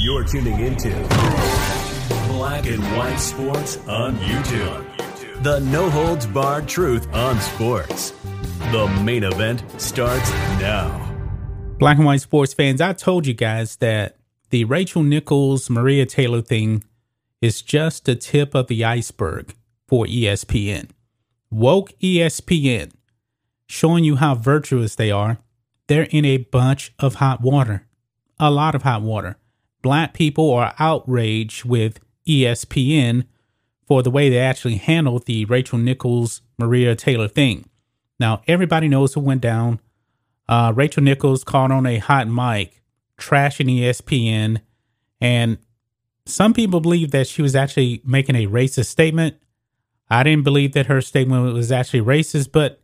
You're tuning into Black and White Sports on YouTube. The no holds barred truth on sports. The main event starts now. Black and white sports fans, I told you guys that the Rachel Nichols Maria Taylor thing is just the tip of the iceberg for ESPN. Woke ESPN, showing you how virtuous they are. They're in a bunch of hot water, a lot of hot water. Black people are outraged with ESPN for the way they actually handled the Rachel Nichols Maria Taylor thing. Now, everybody knows who went down. Uh, Rachel Nichols called on a hot mic, trashing ESPN, and some people believe that she was actually making a racist statement. I didn't believe that her statement was actually racist, but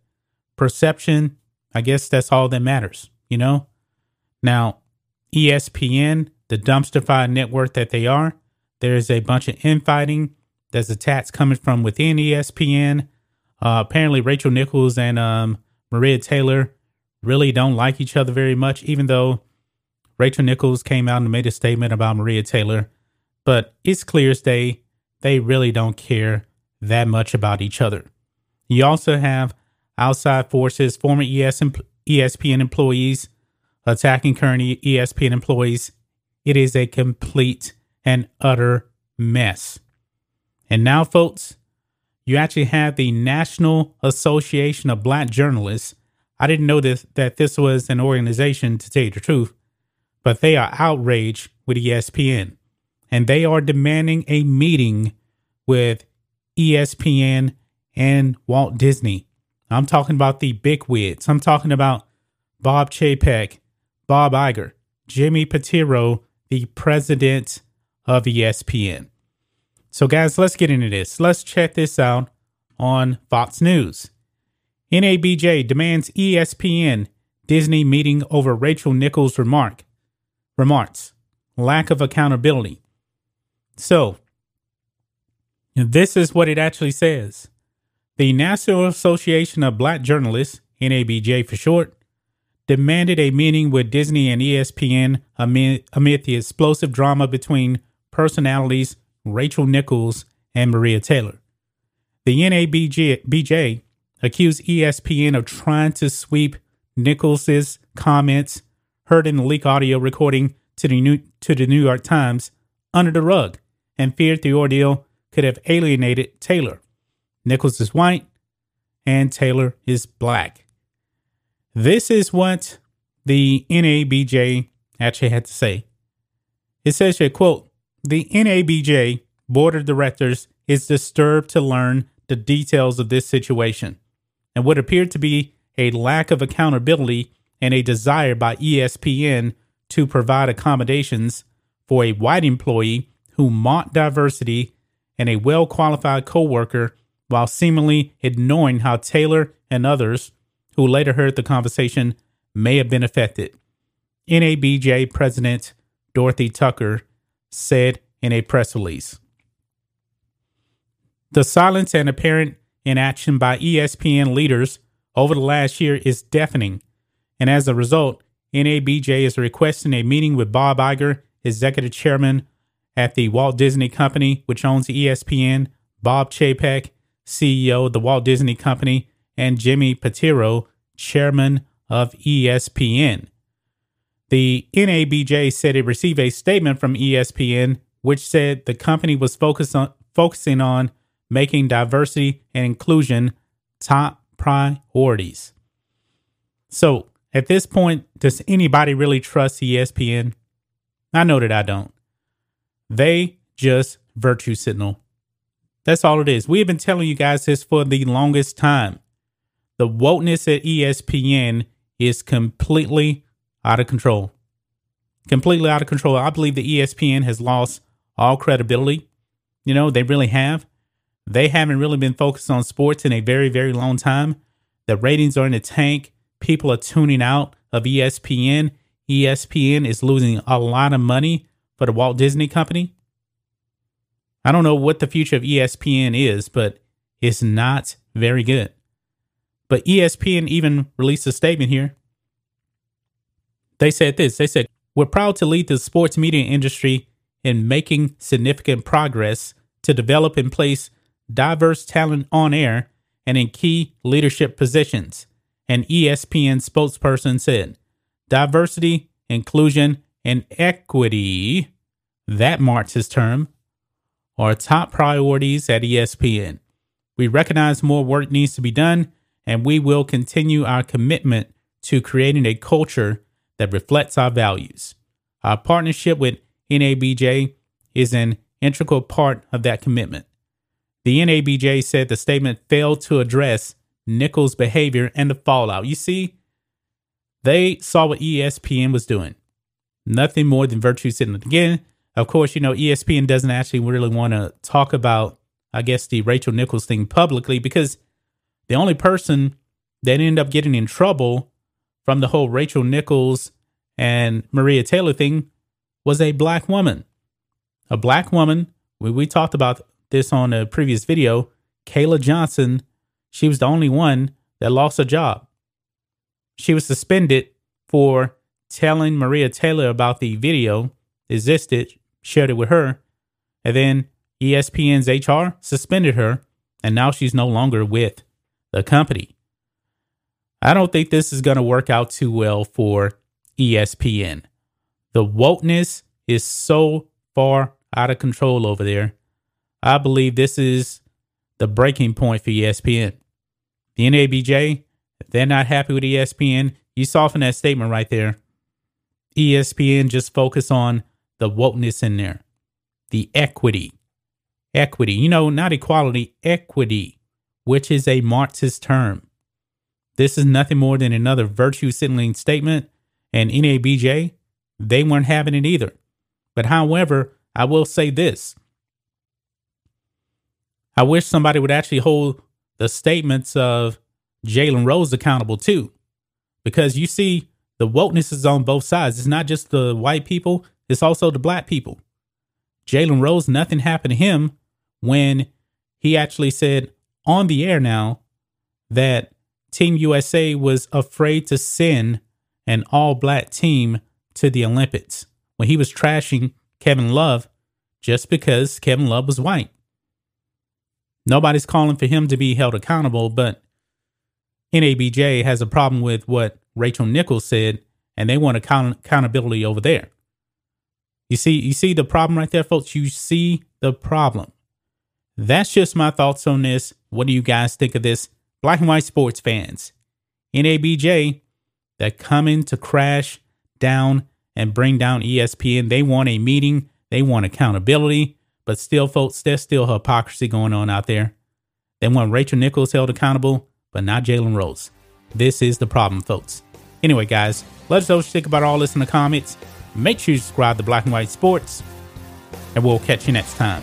perception, I guess that's all that matters, you know? Now, ESPN, the dumpster fire network that they are, there is a bunch of infighting. There's attacks coming from within ESPN. Uh, apparently, Rachel Nichols and um, Maria Taylor really don't like each other very much, even though Rachel Nichols came out and made a statement about Maria Taylor. But it's clear as day they really don't care that much about each other. You also have outside forces, former ES, ESPN employees attacking current ESPN employees. It is a complete and utter mess. And now, folks, you actually have the National Association of Black Journalists. I didn't know this, that this was an organization, to tell you the truth, but they are outraged with ESPN and they are demanding a meeting with ESPN and Walt Disney. I'm talking about the big wigs. I'm talking about Bob Chapek, Bob Iger, Jimmy Pitaro, the president of ESPN. So, guys, let's get into this. Let's check this out on Fox News. NABJ demands ESPN Disney meeting over Rachel Nichols' remark. Remarks. Lack of accountability. So, this is what it actually says. The National Association of Black Journalists, NABJ for short, demanded a meeting with Disney and ESPN amid, amid the explosive drama between personalities Rachel Nichols and Maria Taylor. The NABJ BJ accused ESPN of trying to sweep Nichols's comments heard in the leak audio recording to the New, to the New York Times under the rug and feared the ordeal could have alienated Taylor. Nichols is white and Taylor is black. This is what the NABJ actually had to say. It says here, quote, the NABJ board of directors is disturbed to learn the details of this situation and what appeared to be a lack of accountability and a desire by ESPN to provide accommodations for a white employee who mocked diversity and a well qualified coworker while seemingly ignoring how Taylor and others who later heard the conversation may have been affected. NABJ President Dorothy Tucker said in a press release. The silence and apparent inaction by ESPN leaders over the last year is deafening, and as a result, NABJ is requesting a meeting with Bob Iger, executive chairman at the Walt Disney Company, which owns ESPN, Bob Chapek, CEO of the Walt Disney Company, and Jimmy Pitaro, chairman of ESPN. The NABJ said it received a statement from ESPN which said the company was focused on, focusing on making diversity and inclusion top priorities. So, at this point, does anybody really trust ESPN? I know that I don't. They just virtue signal. That's all it is. We have been telling you guys this for the longest time. The wokeness at ESPN is completely out of control. completely out of control. I believe the ESPN has lost all credibility. You know, they really have. They haven't really been focused on sports in a very, very long time. The ratings are in the tank. People are tuning out of ESPN. ESPN is losing a lot of money for the Walt Disney Company. I don't know what the future of ESPN is, but it's not very good. But ESPN even released a statement here. They said this they said, We're proud to lead the sports media industry in making significant progress to develop and place diverse talent on air and in key leadership positions. An ESPN spokesperson said, Diversity, inclusion, and equity, that Marxist term, are top priorities at ESPN. We recognize more work needs to be done, and we will continue our commitment to creating a culture that reflects our values. Our partnership with NABJ is an integral part of that commitment. The NABJ said the statement failed to address Nichols' behavior and the fallout. You see, they saw what ESPN was doing. Nothing more than virtue signaling. Again, of course, you know, ESPN doesn't actually really want to talk about, I guess, the Rachel Nichols thing publicly because the only person that ended up getting in trouble from the whole Rachel Nichols and Maria Taylor thing was a black woman. A black woman, we, we talked about this on a previous video, Kayla Johnson, she was the only one that lost a job. She was suspended for telling Maria Taylor about the video existed, shared it with her, and then ESPN's HR suspended her, and now she's no longer with the company. I don't think this is going to work out too well for ESPN. The wokeness is so far out of control over there. I believe this is the breaking point for ESPN. The NABJ, they're not happy with ESPN. You saw from that statement right there. ESPN just focus on the wokeness in there, the equity, equity. You know, not equality, equity, which is a Marxist term. This is nothing more than another virtue signaling statement, and NABJ, they weren't having it either. But however, I will say this. I wish somebody would actually hold the statements of Jalen Rose accountable too. Because you see, the wokeness is on both sides. It's not just the white people, it's also the black people. Jalen Rose, nothing happened to him when he actually said on the air now that Team USA was afraid to send an all black team to the Olympics when he was trashing Kevin Love just because Kevin Love was white. Nobody's calling for him to be held accountable, but NABJ has a problem with what Rachel Nichols said, and they want account- accountability over there. You see, you see the problem right there, folks. You see the problem. That's just my thoughts on this. What do you guys think of this? Black and white sports fans, NABJ, that coming to crash down and bring down ESPN. They want a meeting. They want accountability. But still, folks, there's still hypocrisy going on out there. They want Rachel Nichols held accountable, but not Jalen Rose. This is the problem, folks. Anyway, guys, let us know what you think about all this in the comments. Make sure you subscribe to Black and White Sports, and we'll catch you next time.